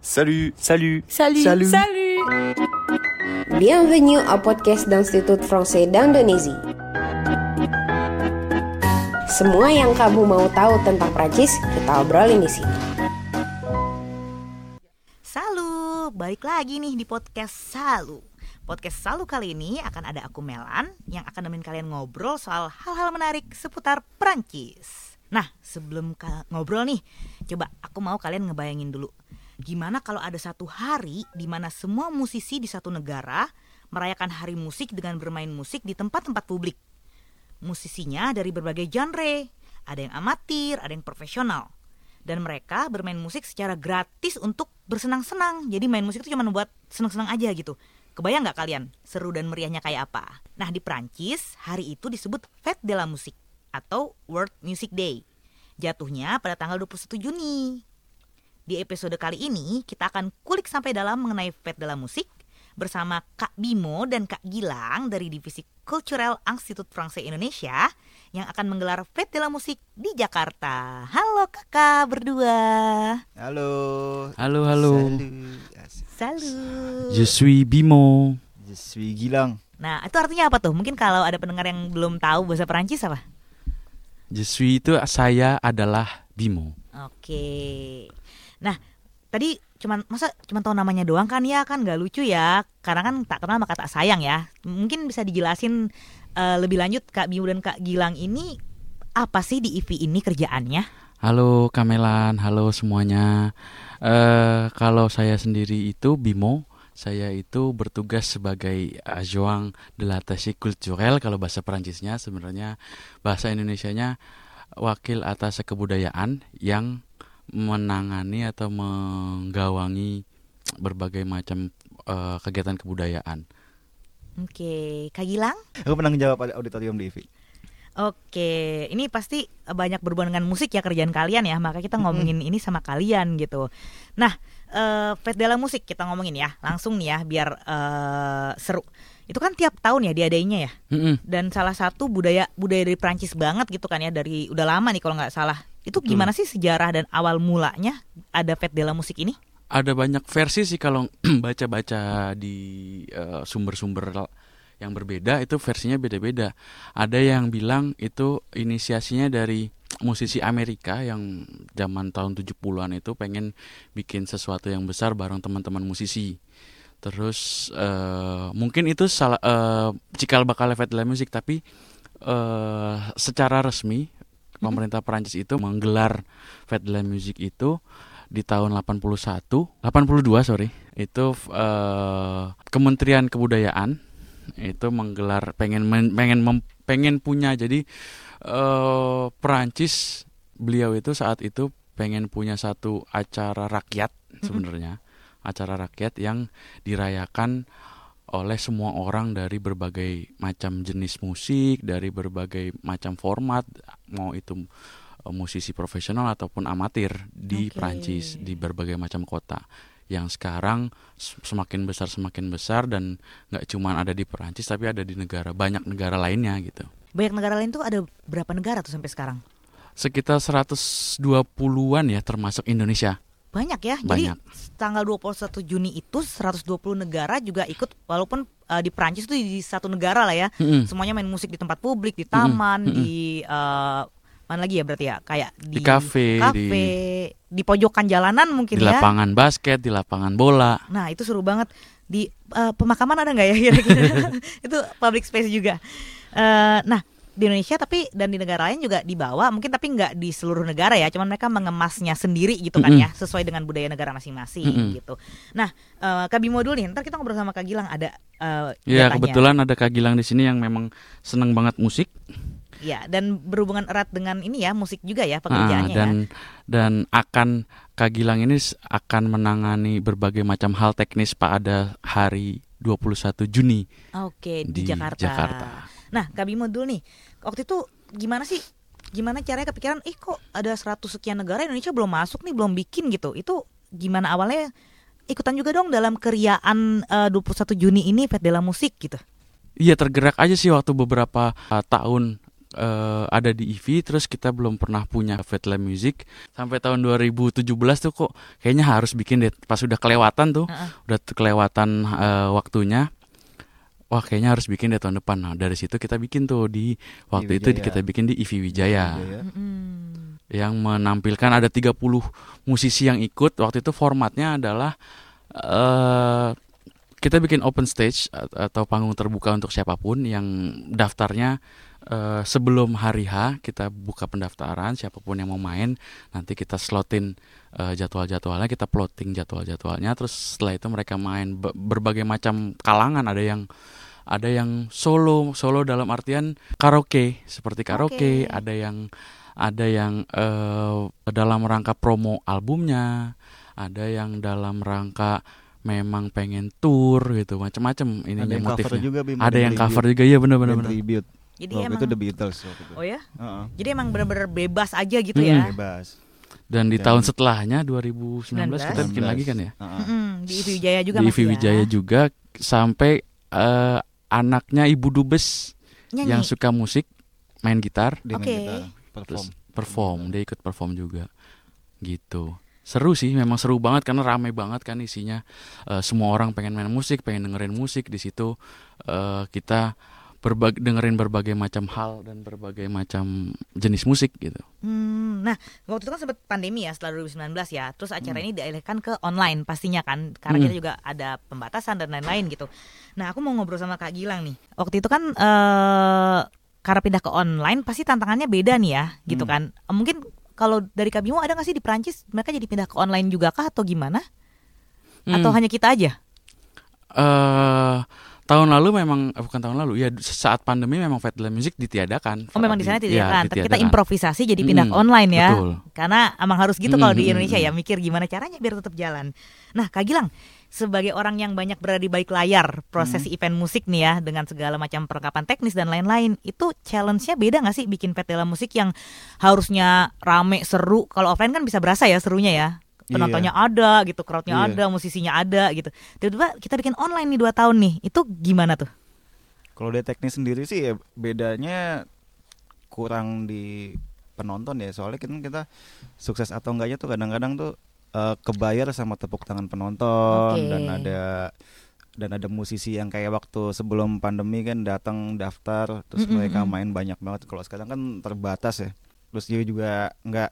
Salut Salut Salut. Salut. Salut. Bienvenue au podcast d'Institut Français d'Indonésie. Semua yang kamu mau tahu tentang Prancis, kita obrolin di sini. Salu, balik lagi nih di podcast Salu. Podcast Salu kali ini akan ada aku Melan yang akan nemenin kalian ngobrol soal hal-hal menarik seputar Perancis. Nah, sebelum ngobrol nih, coba aku mau kalian ngebayangin dulu. Gimana kalau ada satu hari di mana semua musisi di satu negara merayakan hari musik dengan bermain musik di tempat-tempat publik. Musisinya dari berbagai genre, ada yang amatir, ada yang profesional. Dan mereka bermain musik secara gratis untuk bersenang-senang. Jadi main musik itu cuma buat senang-senang aja gitu. Kebayang nggak kalian seru dan meriahnya kayak apa? Nah di Prancis hari itu disebut Fête de la Musique atau World Music Day. Jatuhnya pada tanggal 21 Juni. Di episode kali ini kita akan kulik sampai dalam mengenai Fête de la Musique bersama Kak Bimo dan Kak Gilang dari Divisi Cultural Institut Francais Indonesia yang akan menggelar Fête de la Musique di Jakarta. Halo kakak berdua. Halo Halo, halo. Salut. Salut. Je suis Bimo. Je suis Gilang Nah, itu artinya apa tuh? Mungkin kalau ada pendengar yang belum tahu bahasa Perancis apa? Je suis itu saya adalah Bimo. Oke. Nah, tadi cuman masa cuman tahu namanya doang kan? Ya kan nggak lucu ya. Karena kan tak kenal maka tak sayang ya. Mungkin bisa dijelasin eh, lebih lanjut Kak Bimo dan Kak Gilang ini apa sih di IV ini kerjaannya? Halo Kamelan, halo semuanya. Eh kalau saya sendiri itu Bimo, saya itu bertugas sebagai adjoint de l'attaché culturel kalau bahasa Perancisnya. Sebenarnya bahasa Indonesianya wakil atas kebudayaan yang menangani atau menggawangi berbagai macam eh, kegiatan kebudayaan. Oke Kak Gilang Aku pernah jawab pada auditorium di IVI Oke, ini pasti banyak berhubungan dengan musik ya kerjaan kalian ya, maka kita ngomongin ini sama kalian gitu. Nah, eh Fête de la Musik kita ngomongin ya, langsung nih ya, biar eh, seru. Itu kan tiap tahun ya diadainya ya, Mm-mm. dan salah satu budaya budaya dari Prancis banget gitu kan ya, dari udah lama nih kalau nggak salah. Itu gimana sih sejarah dan awal mulanya ada Fête de la Musik ini? ada banyak versi sih kalau baca-baca di eh, sumber-sumber yang berbeda itu versinya beda-beda. Ada yang bilang itu inisiasinya dari musisi Amerika yang zaman tahun 70-an itu pengen bikin sesuatu yang besar bareng teman-teman musisi. Terus eh, mungkin itu salah eh, cikal bakal de la Musique tapi eh, secara resmi pemerintah Perancis itu menggelar la Musique itu di tahun 81, 82 sorry, itu eh, Kementerian Kebudayaan itu menggelar pengen men- pengen mem- pengen punya jadi eh Perancis beliau itu saat itu pengen punya satu acara rakyat sebenarnya acara rakyat yang dirayakan oleh semua orang dari berbagai macam jenis musik dari berbagai macam format mau itu eh, musisi profesional ataupun amatir di Oke. Perancis di berbagai macam kota yang sekarang semakin besar semakin besar dan nggak cuma ada di Perancis tapi ada di negara banyak negara lainnya gitu Banyak negara lain tuh ada berapa negara tuh sampai sekarang? sekitar 120-an ya termasuk Indonesia Banyak ya. Banyak. Jadi tanggal 21 Juni itu 120 negara juga ikut walaupun uh, di Prancis itu di satu negara lah ya. Mm-mm. Semuanya main musik di tempat publik, di taman, Mm-mm. di uh, mana lagi ya berarti ya? Kayak di, Di kafe, kafe, di, pojokan jalanan mungkin di ya. lapangan basket di lapangan bola Nah, itu seru banget. Di uh, pemakaman ada nggak ya kira-kira? itu public space juga. Uh, nah, di Indonesia tapi dan di negara lain juga dibawa mungkin tapi nggak di seluruh negara ya cuman mereka mengemasnya sendiri gitu kan Mm-mm. ya sesuai dengan budaya negara masing-masing Mm-mm. gitu nah eh, Kak Bimo dulu nih ntar kita ngobrol sama Kak Gilang ada eh, Ya kebetulan ada Kak Gilang di sini yang memang senang banget musik ya dan berhubungan erat dengan ini ya musik juga ya pekerjaannya dan ya dan akan Kak Gilang ini akan menangani berbagai macam hal teknis pada hari 21 Juni oke di, di Jakarta. Jakarta. nah Kak Bimo dulu nih waktu itu gimana sih gimana caranya kepikiran eh kok ada 100 sekian negara Indonesia belum masuk nih belum bikin gitu itu gimana awalnya ikutan juga dong dalam keriaan eh, 21 Juni ini la Musik gitu Iya tergerak aja sih waktu beberapa uh, tahun eh, ada di EV terus kita belum pernah punya Fatlam Music sampai tahun 2017 tuh kok kayaknya harus bikin deh pas udah kelewatan tuh Heeh. udah t- kelewatan eh, waktunya wah kayaknya harus bikin deh tahun depan nah dari situ kita bikin tuh di waktu itu di- kita bikin di EV Wijaya Wijaya. Mm-mm. yang menampilkan ada 30 musisi yang ikut waktu itu formatnya adalah eh kita bikin open stage atau panggung terbuka untuk siapa pun yang daftarnya eh, sebelum hari H kita buka pendaftaran siapa pun yang mau main nanti kita slotin eh, jadwal-jadwalnya kita plotting jadwal-jadwalnya terus setelah itu mereka main Be- berbagai macam kalangan ada yang ada yang solo solo dalam artian karaoke seperti karaoke Oke. ada yang ada yang eh, dalam rangka promo albumnya ada yang dalam rangka memang pengen tour gitu macam-macam ini Ada yang cover motifnya juga Bim. ada yang cover juga ya benar-benar benar. Jadi Waktu emang itu The Beatles waktu itu. Oh ya? Heeh. Jadi emang bener-bener bebas aja gitu Hmm. ya. Bebas. dan di Dan- tahun setelahnya 2019 kita bikin 19. lagi kan ya Heeh. Mm-mm, Di IVI Wijaya juga di Ivi ya. Wijaya juga sampai eh, anaknya Ibu Dubes Nyanyi. yang suka musik main gitar Dia main Oke. gitar, terus perform. perform dia ikut perform juga gitu seru sih memang seru banget karena rame banget kan isinya Eh, semua orang pengen main musik pengen dengerin musik di situ eh, kita berbag dengerin berbagai macam hal dan berbagai macam jenis musik gitu Hmm, nah waktu itu kan sempat pandemi ya setelah 2019 ya. Terus acara Hmm. ini dialihkan ke online pastinya kan, karena Hmm. kita juga ada pembatasan dan lain-lain gitu. Nah aku mau ngobrol sama Kak Gilang nih. Waktu itu kan eh karena pindah ke online pasti tantangannya beda nih ya, gitu Hmm. kan. Mungkin kalau dari Kak Bimo ada nggak sih di Prancis mereka jadi pindah ke online juga kah atau gimana? Atau Hmm. hanya kita aja? eh tahun lalu memang eh, bukan tahun lalu ya saat pandemi memang Fatla Music ditiadakan Oh memang di sana Iya, Tapi kita ditiadakan. improvisasi jadi pindah Hmm, online ya. betul. Karena emang harus gitu kalau di Indonesia ya mikir gimana caranya biar tetap jalan. Nah, Kak Gilang, sebagai orang yang banyak berada di balik layar proses Hmm. event musik nih ya dengan segala macam perlengkapan teknis dan lain-lain, itu challenge-nya beda nggak sih bikin petela musik yang harusnya rame seru? Kalau offline kan bisa berasa ya serunya ya. Penontonnya ada gitu, crowdnya Iya. ada, musisinya ada gitu. Tiba-tiba kita bikin online nih dua tahun nih, itu gimana tuh? Kalau dari teknis sendiri sih ya bedanya kurang di penonton ya. Soalnya kan kita sukses atau enggaknya tuh kadang-kadang tuh eh, kebayar sama tepuk tangan penonton Oke. dan ada dan ada musisi yang kayak waktu sebelum pandemi kan datang daftar terus Mm-mm, mereka mm. main banyak banget. Kalau sekarang kan terbatas ya. Terus dia juga nggak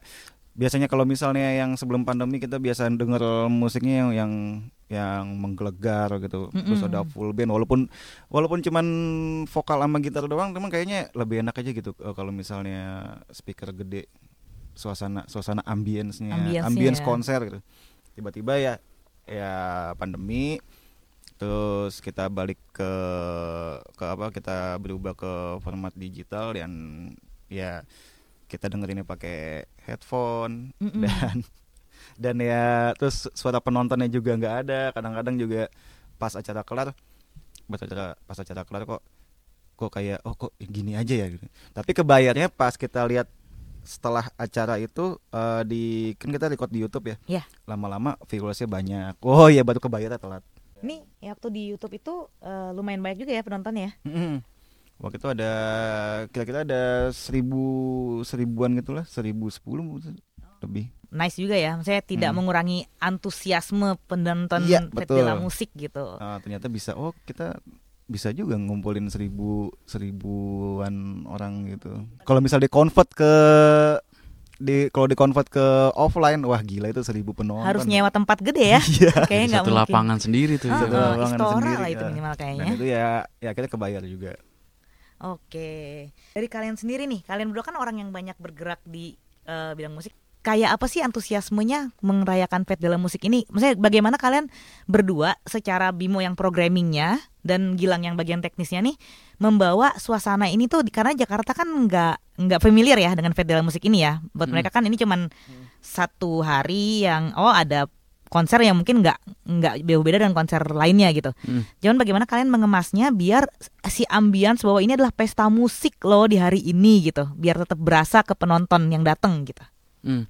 biasanya kalau misalnya yang sebelum pandemi kita biasa denger musiknya yang yang, yang menggelegar gitu. Terus Mm-mm. ada full band walaupun walaupun cuman vokal sama gitar doang teman kayaknya lebih enak aja gitu eh, kalau misalnya speaker gede suasana suasana ambience-nya Ambience-nya ambience ya. konser gitu tiba-tiba ya ya pandemi terus kita balik ke ke apa kita berubah ke format digital dan ya kita dengerinnya pakai headphone Mm-mm. dan dan ya terus suara penontonnya juga nggak ada kadang-kadang juga pas acara kelar pas acara pas acara kelar kok kok kayak oh kok gini aja ya gitu tapi kebayarnya pas kita lihat setelah acara itu eh, di kan kita record di YouTube ya Iya. lama-lama viewersnya banyak oh iya baru kebayarnya telat Ini ya waktu di YouTube itu eh, lumayan banyak juga ya penontonnya. Mm-mm. Waktu itu ada kira-kira ada seribu seribuan gitulah seribu sepuluh lebih. Nice juga ya, maksudnya tidak Hmm. mengurangi antusiasme penonton Iya, festival musik gitu. Ah, ternyata bisa oh kita bisa juga ngumpulin seribu seribuan orang gitu. Kalau misal di convert ke di kalau di convert ke offline wah gila itu seribu penonton. Harus nyewa tempat gede ya, Iya. kayaknya satu mungkin. lapangan sendiri tuh Ah. Satu ah, lapangan sendiri, lah itu ya. minimal Dan kayaknya. itu ya ya kita kebayar juga. Oke, dari kalian sendiri nih, kalian berdua kan orang yang banyak bergerak di eh, bidang musik. Kayak apa sih antusiasmenya merayakan Fest dalam musik ini? Maksudnya bagaimana kalian berdua secara Bimo yang programmingnya dan Gilang yang bagian teknisnya nih membawa suasana ini tuh karena Jakarta kan nggak nggak familiar ya dengan Fest dalam musik ini ya. Buat Hmm. mereka kan ini cuman satu hari yang oh ada konser yang mungkin nggak nggak jauh beda dengan konser lainnya gitu. Hmm. Cuman bagaimana kalian mengemasnya biar si ambience bahwa ini adalah pesta musik loh di hari ini gitu, biar tetap berasa ke penonton yang datang gitu. Hmm.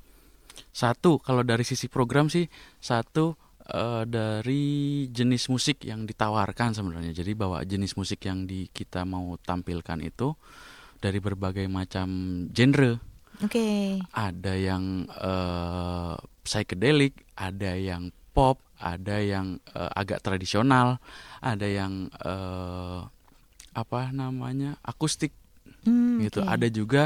Satu kalau dari sisi program sih satu eh, dari jenis musik yang ditawarkan sebenarnya. Jadi bahwa jenis musik yang di kita mau tampilkan itu dari berbagai macam genre. Oke. Ada yang eh, psychedelic, ada yang pop, ada yang eh, agak tradisional, ada yang eh, apa namanya akustik Hmm, gitu. oke. Ada juga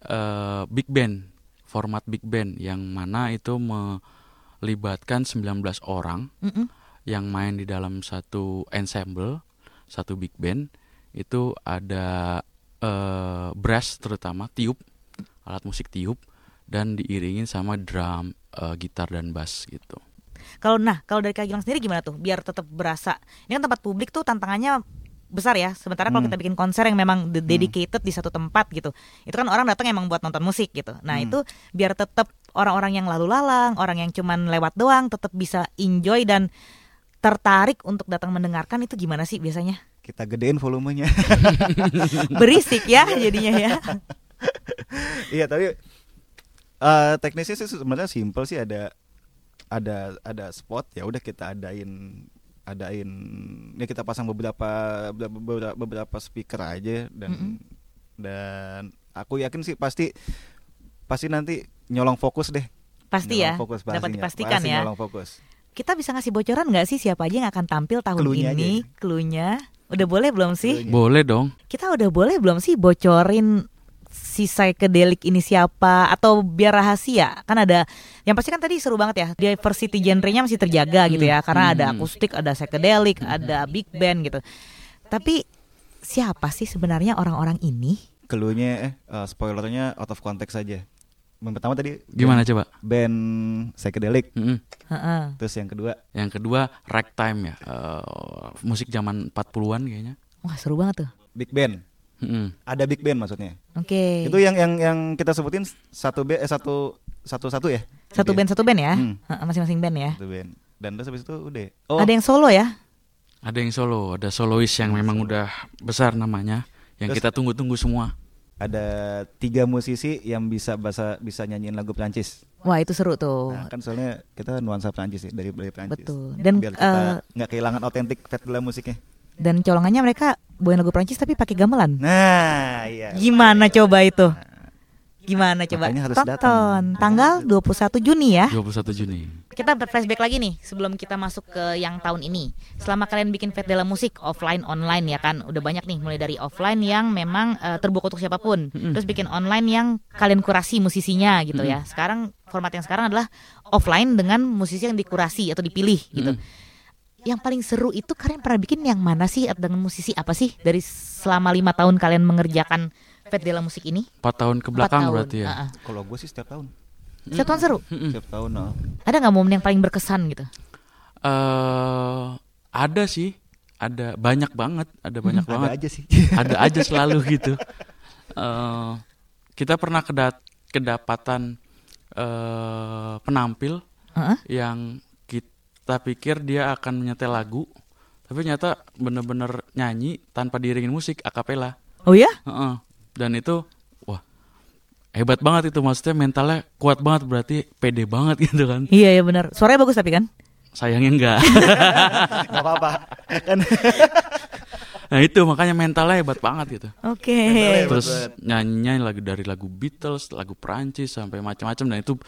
eh, big band, format big band yang mana itu melibatkan 19 orang Mm-mm. yang main di dalam satu ensemble, satu big band. Itu ada eh, brass terutama tiup, alat musik tiup dan diiringin sama drum, eh, gitar dan bass gitu. Kalau nah, kalau dari Kak Gilang sendiri gimana tuh? Biar tetap berasa. Ini kan tempat publik tuh tantangannya besar ya. Sementara kalau Hmm. kita bikin konser yang memang de- dedicated di satu tempat gitu. Itu kan orang datang emang buat nonton musik gitu. Nah, Hmm. itu biar tetap orang-orang yang lalu lalang, orang yang cuman lewat doang tetap bisa enjoy dan tertarik untuk datang mendengarkan itu gimana sih biasanya? Kita gedein volumenya. Berisik ya jadinya ya. iya tapi eh teknisnya sih sebenarnya simple sih ada ada ada spot ya udah kita adain adain ya kita pasang beberapa beberapa, beberapa speaker aja dan Mm-mm. dan aku yakin sih pasti pasti nanti nyolong fokus deh Pasti ya. Nyolong fokus Dapat pastinya. dipastikan Pasti ya. nyolong fokus Kita bisa ngasih bocoran nggak sih siapa aja yang akan tampil tahun Cluenya ini? ya. Cluenya. Udah boleh belum sih? Cluenya. Boleh dong. kita udah boleh belum sih bocorin si psychedelic ini siapa atau biar rahasia kan ada yang pasti kan tadi seru banget ya diversity genrenya masih terjaga gitu ya karena ada Hmm. akustik ada psychedelic ada big band gitu tapi siapa sih sebenarnya orang-orang ini Cluenya eh eh, spoilernya out of context saja yang pertama tadi Gimana coba? band psychedelic Mm-mm. Heeh. terus yang kedua Yang kedua ragtime ya, eh, musik zaman 40-an kayaknya. wah seru banget tuh big band Mm-mm. ada big band maksudnya oke Itu yang yang yang kita sebutin satu B eh satu satu satu ya. satu band satu band ya Hmm. Heeh, masing-masing band ya Satu band. Dan terus habis itu udah. Oh, ada yang solo ya Ada yang solo, ada solois yang memang udah besar namanya, yang Terus- kita tunggu-tunggu semua. ada tiga musisi yang bisa bahasa bisa nyanyiin lagu Prancis. wah itu seru tuh Nah, kan soalnya kita nuansa Prancis sih dari dari Prancis. Betul. Dan, biar kita eh, nggak kehilangan otentik Fat musiknya. Dan colongannya mereka bawain lagu Prancis tapi pakai gamelan Nah, iya. Gimana coba itu? Gimana coba? Makanya harus Tonton datang. tanggal 21 Juni ya. 21 Juni. Kita flashback lagi nih sebelum kita masuk ke yang tahun ini. Selama kalian bikin Fat Della Musik offline online ya kan, udah banyak nih mulai dari offline yang memang eh, terbuka untuk siapa pun, terus bikin online yang kalian kurasi musisinya gitu ya. Sekarang format yang sekarang adalah offline dengan musisi yang dikurasi atau dipilih gitu. Yang paling seru itu kalian pernah bikin yang mana sih dengan musisi apa sih dari selama lima tahun kalian mengerjakan Fat Della Musik ini? 4 tahun ke Empat belakang tahun. berarti ya. Ah, ah. Kalau gue sih setiap tahun. Setiap tahun seru. Setiap tahun. oh. Ada nggak momen yang paling berkesan gitu? eh ada sih, ada banyak banget, ada banyak Ada banget. aja sih. ada aja selalu gitu. Eh kita pernah kedat kedapatan eh penampil Heeh. yang kita pikir dia akan menyetel lagu, tapi ternyata bener-bener nyanyi tanpa diiringin musik akapela. Oh ya? Heeh. Dan itu wah hebat banget itu maksudnya mentalnya kuat banget berarti pede banget gitu kan. Iya ya benar. Suaranya bagus tapi kan? Sayangnya enggak. Gak apa-apa. Kan nah itu makanya mentalnya hebat banget gitu. Oke. Hebat. Terus nyanyinya lagu dari lagu Beatles, lagu Perancis sampai macam-macam dan itu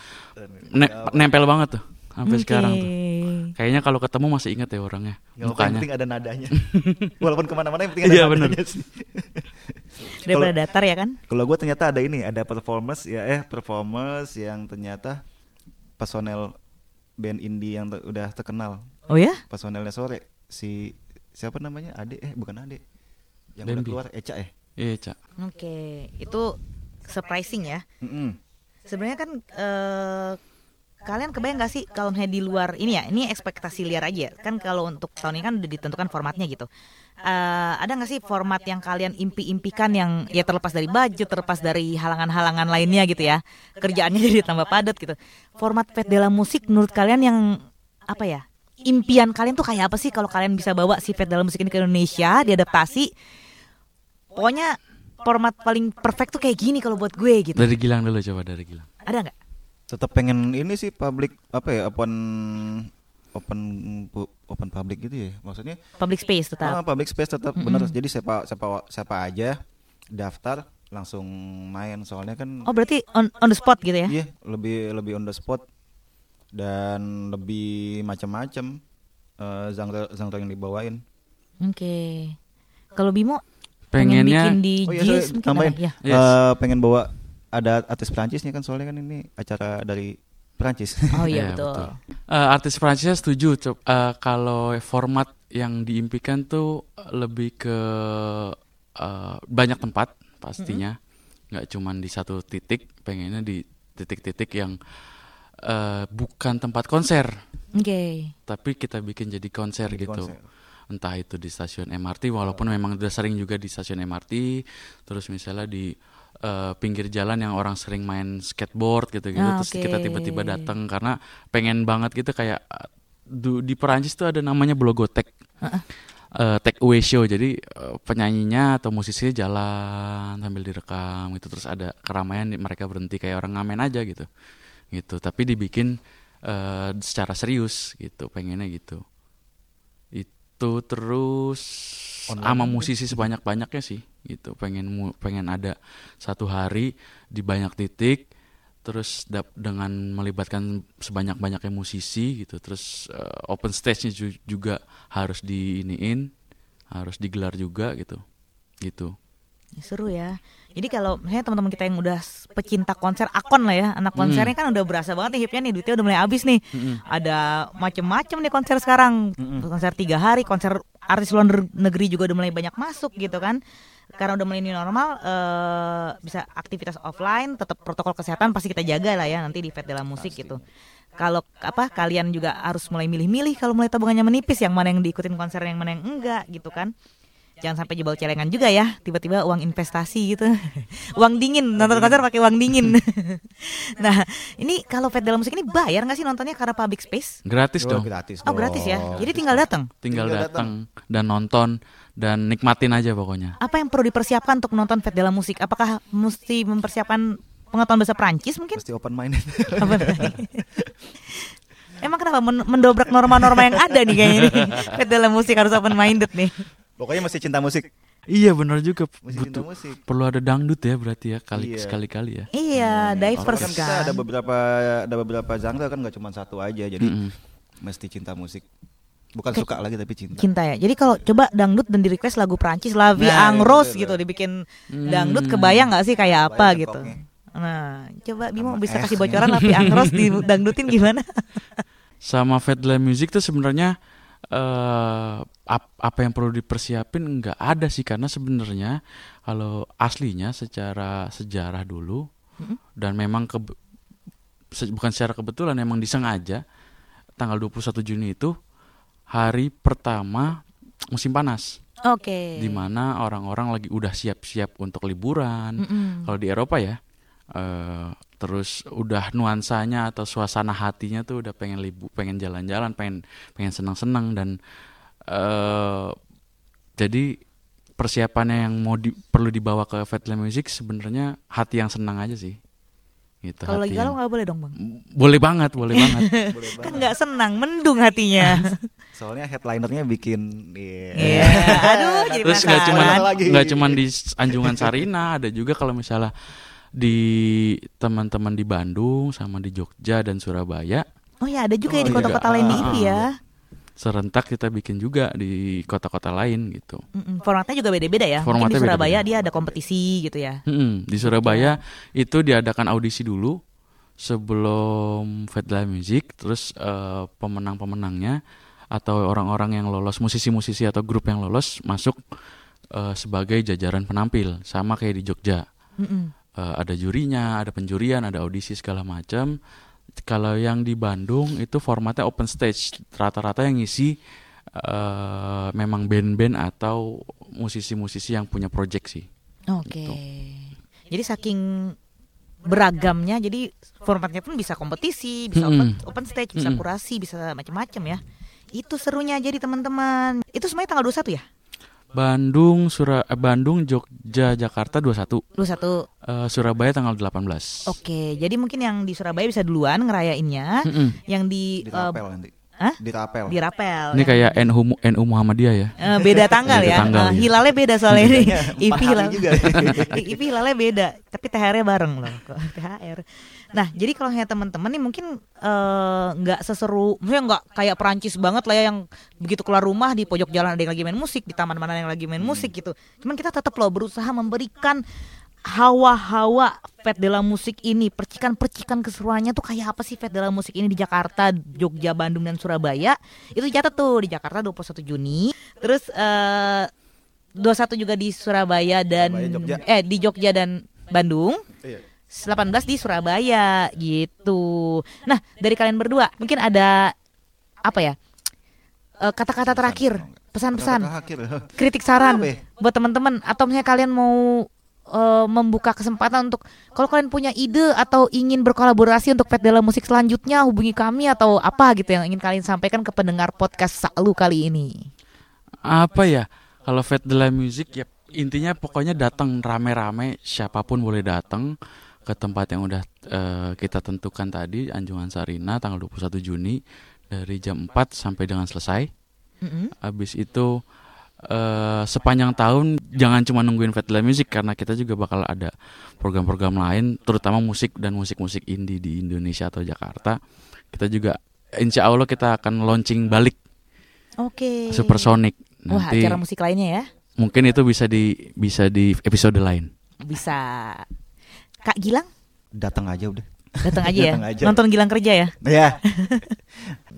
ne- nempel banget tuh sampai Oke. sekarang tuh. Kayaknya kalau ketemu masih inget ya orangnya, Gak yang mukanya. penting ada nadanya. Walaupun ke mana-mana yang penting ada Iya, nadanya bener. sih. Daripada datar ya kan? Kalau gue ternyata ada ini, ada performance ya eh performance yang ternyata personel band indie yang te- udah terkenal. Oh ya? Personelnya sore si siapa namanya? Ade eh bukan Ade. Yang udah Bambi. keluar Eca eh. Iya, Cak. Oke. Itu surprising ya. Mm-mm. Sebenarnya kan eh kalian kebayang gak sih kalau misalnya di luar ini ya, ini ekspektasi liar aja. Kan kalau untuk tahun ini kan udah ditentukan formatnya gitu. Eh ada gak sih format yang kalian impi-impikan yang ya terlepas dari budget, terlepas dari halangan-halangan lainnya gitu ya. Kerjaannya jadi tambah padat gitu. Format Pet Della Musik menurut kalian yang apa ya? Impian kalian tuh kayak apa sih kalau kalian bisa bawa si Pet Della Musik ini ke Indonesia, diadaptasi? Pokoknya format paling perfect tuh kayak gini kalau buat gue gitu. Dari Gilang dulu coba dari Gilang. Ada nggak? Tetap pengen ini sih public apa ya open open open public gitu ya. Maksudnya Public space tetap. Ah, public space tetap benar. Jadi siapa siapa siapa aja daftar langsung main soalnya kan Oh berarti on on the spot gitu ya? iya lebih lebih on the spot dan lebih macam-macam eh, genre genre yang dibawain. Oke. Kalau Bimo Pengennya pengen bikin di Oh iya, Jis mungkin tambahin. ada? Ya. Yes. Eh, pengen bawa ada artis Prancis nih kan soalnya kan ini acara dari Prancis. Oh iya Iya, betul. betul. Eh, artis Prancis setuju. Eh, kalau format yang diimpikan tuh lebih ke eh, banyak tempat pastinya nggak cuman di satu titik pengennya di titik-titik yang eh, bukan tempat konser Oke. tapi kita bikin jadi konser Jadi gitu konser. entah itu di stasiun MRT walaupun memang udah sering juga di stasiun MRT terus misalnya di eh, pinggir jalan yang orang sering main skateboard gitu-gitu Ah, terus kita oke. tiba-tiba datang karena pengen banget gitu kayak du- di Perancis tuh ada namanya blogotek Eh, take away show. Jadi eh, penyanyinya atau musisinya jalan sambil direkam gitu terus ada keramaian mereka berhenti kayak orang ngamen aja gitu gitu. Tapi dibikin eh, secara serius gitu pengennya gitu. Itu terus Online sama musisi sebanyak banyaknya sih gitu. Pengen pengen ada satu hari di banyak titik terus dap- dengan melibatkan sebanyak banyaknya musisi gitu. Terus eh, open stage-nya ju- juga harus diiniin harus digelar juga gitu. Gitu Ya, Seru ya. Jadi kalau misalnya teman-teman kita yang udah pecinta konser akon lah ya, anak konsernya kan udah berasa banget nih hipnya nih duitnya udah mulai habis nih. Ada macem-macem nih konser sekarang, konser tiga hari, konser artis luar negeri juga udah mulai banyak masuk gitu kan. Karena udah mulai new normal, eh, bisa aktivitas offline, tetap protokol kesehatan pasti kita jaga lah ya nanti di Festival Musik gitu. Kalau apa kalian juga harus mulai milih-milih kalau mulai tabungannya menipis yang mana yang diikutin konser yang mana yang enggak gitu kan jangan sampai jebol celengan juga ya. Tiba-tiba uang investasi gitu. Uang dingin. Nonton konser pakai uang dingin. Nah ini kalau festival musik ini bayar nggak sih nontonnya karena public space? Gratis Oh, dong. gratis. oh gratis ya? Jadi tinggal datang? Tinggal datang. dan nonton dan nikmatin aja pokoknya. Apa yang perlu dipersiapkan untuk nonton festival musik? Apakah mesti mempersiapkan pengetahuan bahasa Prancis mungkin? Pasti open minded. Emang kenapa men- mendobrak norma-norma yang ada nih kayaknya nih? Festival musik harus open minded nih Pokoknya masih cinta musik. iya benar juga Masih cinta butuh musik. perlu ada dangdut ya berarti ya kali Iya. sekali-kali ya Iya, diverse Kan kita kan. ada beberapa ada beberapa genre kan nggak cuma satu aja. Jadi Mm-mm. mesti cinta musik. Bukan Oke. suka lagi tapi cinta. cinta ya. Jadi kalau coba dangdut dan di request lagu Prancis La Vie Nah, en itu Rose gitu dibikin Hmm. dangdut kebayang nggak sih kayak apa Kebayang gitu. Nah, coba Bimo Sama bisa kasih bocoran La Vie en Rose di dangdutin gimana? sama Fedla Music tuh sebenarnya eh ap- apa yang perlu dipersiapin nggak ada sih karena sebenarnya kalau aslinya secara sejarah dulu dan memang ke bukan secara kebetulan memang disengaja tanggal 21 Juni itu hari pertama musim panas Oke. di mana orang-orang lagi udah siap-siap untuk liburan Mm-mm. kalau di Eropa ya eh terus udah nuansanya atau suasana hatinya tuh udah pengen libu pengen jalan-jalan pengen pengen senang-senang dan eh jadi persiapannya yang mau di- perlu dibawa ke Fatland Music sebenarnya hati yang senang aja sih gitu Kalau lagi galau nggak boleh dong bang. boleh banget boleh banget Boleh Kan banget. nggak senang, mendung hatinya. Soalnya headlinernya bikin iya. Iya. Aduh, jadi terus nggak cuma nggak cuma di Anjungan Sarina ada juga kalau misalnya di teman-teman di Bandung sama di Jogja dan Surabaya Oh ya ada juga ya di Oh, iya. kota-kota lain di Ah, IPI ya. serentak kita bikin juga di kota-kota lain gitu. Mm-mm, Formatnya juga beda-beda ya. Mungkin Formatnya di Surabaya beda-beda. dia ada kompetisi gitu ya. Mm-mm, di Surabaya itu diadakan audisi dulu sebelum Fedla Music, terus eh, pemenang-pemenangnya atau orang-orang yang lolos musisi-musisi atau grup yang lolos masuk eh, sebagai jajaran penampil sama kayak di Jogja. Mm-mm. Eh, ada jurinya, ada penjurian, ada audisi segala macam. Kalau yang di Bandung itu formatnya open stage, rata-rata yang ngisi eh, memang band-band atau musisi-musisi yang punya project sih. Oke. Gitu. Jadi saking beragamnya, jadi formatnya pun bisa kompetisi, bisa open, open stage, bisa Mm-mm. kurasi, bisa macam-macam ya. Itu serunya jadi teman-teman. Itu semuanya tanggal 21 ya? Bandung, Sura eh, Bandung, Jogja, Jakarta 21. 21. Eh, Surabaya tanggal 18. Oke, jadi mungkin yang di Surabaya bisa duluan ngerayainnya, Mm-mm. yang di, Di eh, tapel nanti. Hah? Di Rapel. di Rapel. Ini yang- kayak NU Mu- NU Muhammadiyah ya. Eh, beda tanggal Beda ya. tanggal, ya. hilalnya beda soalnya ini. IP hilal. juga. IP hilalnya beda, tapi THR-nya bareng loh. Kok THR. Nah, jadi kalau kayak teman-teman nih mungkin eh, nggak seseru, maksudnya nggak kayak Perancis banget lah ya yang begitu keluar rumah di pojok jalan ada yang lagi main musik, di taman mana yang lagi main musik gitu. Cuman kita tetap loh berusaha memberikan hawa-hawa de la Musik ini, percikan-percikan keseruannya tuh kayak apa sih de la Musik ini di Jakarta, Jogja, Bandung dan Surabaya. Itu catat tuh di Jakarta 21 Juni. Terus eh 21 juga di Surabaya dan Surabaya, Jogja. eh di Jogja dan Bandung. Iya. 18 di Surabaya gitu. Nah, dari kalian berdua mungkin ada apa ya? eh, kata-kata terakhir, pesan-pesan, kritik saran ya? buat teman-teman atau misalnya kalian mau eh, membuka kesempatan untuk kalau kalian punya ide atau ingin berkolaborasi untuk Pet Dela Musik selanjutnya hubungi kami atau apa gitu yang ingin kalian sampaikan ke pendengar podcast Salu kali ini. Apa ya? Kalau Fête de la Musique ya intinya pokoknya datang rame-rame, siapa pun boleh datang ke tempat yang udah eh, kita tentukan tadi Anjungan Sarina tanggal 21 Juni dari jam 4 sampai dengan selesai. Mm-mm. Habis itu eh, sepanjang tahun jangan cuma nungguin Fête de la Musique karena kita juga bakal ada program-program lain terutama musik dan musik-musik indie di Indonesia atau Jakarta. Kita juga insya Allah kita akan launching balik Oke. Supersonic Wah, nanti. acara musik lainnya ya. Mungkin itu bisa di bisa di episode lain. Bisa. Kak Gilang Datang aja udah. datang aja ya. Datang aja. Nonton Gilang kerja ya. Ya.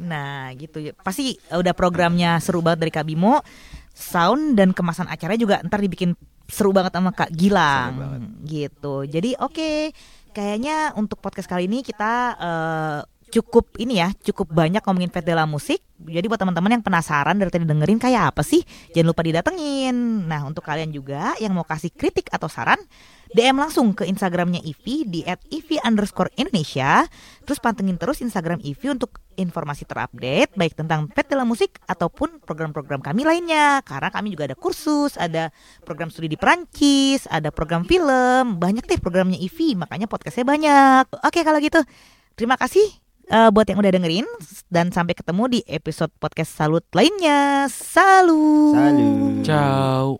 Nah, gitu. Pasti udah programnya seru banget dari Kak Bimo. Sound dan kemasan acaranya juga ntar dibikin seru banget sama Kak Gilang. Gitu. Jadi oke, kayaknya untuk podcast kali ini kita eh, cukup ini ya, cukup banyak ngomongin Fête de la Musik. Jadi buat teman-teman yang penasaran dari tadi dengerin kayak apa sih, jangan lupa didatengin. Nah, untuk kalian juga yang mau kasih kritik atau saran, DM langsung ke Instagramnya Ivi di @ivi underscore Indonesia. Terus pantengin terus Instagram Ivi untuk informasi terupdate baik tentang Fête de la Musik ataupun program-program kami lainnya. Karena kami juga ada kursus, ada program studi di Perancis, ada program film, banyak deh programnya Ivi. Makanya podcastnya banyak. Oke kalau gitu, terima kasih eh, buat yang udah dengerin dan sampai ketemu di episode podcast Salut lainnya. Salut. Salut. Ciao.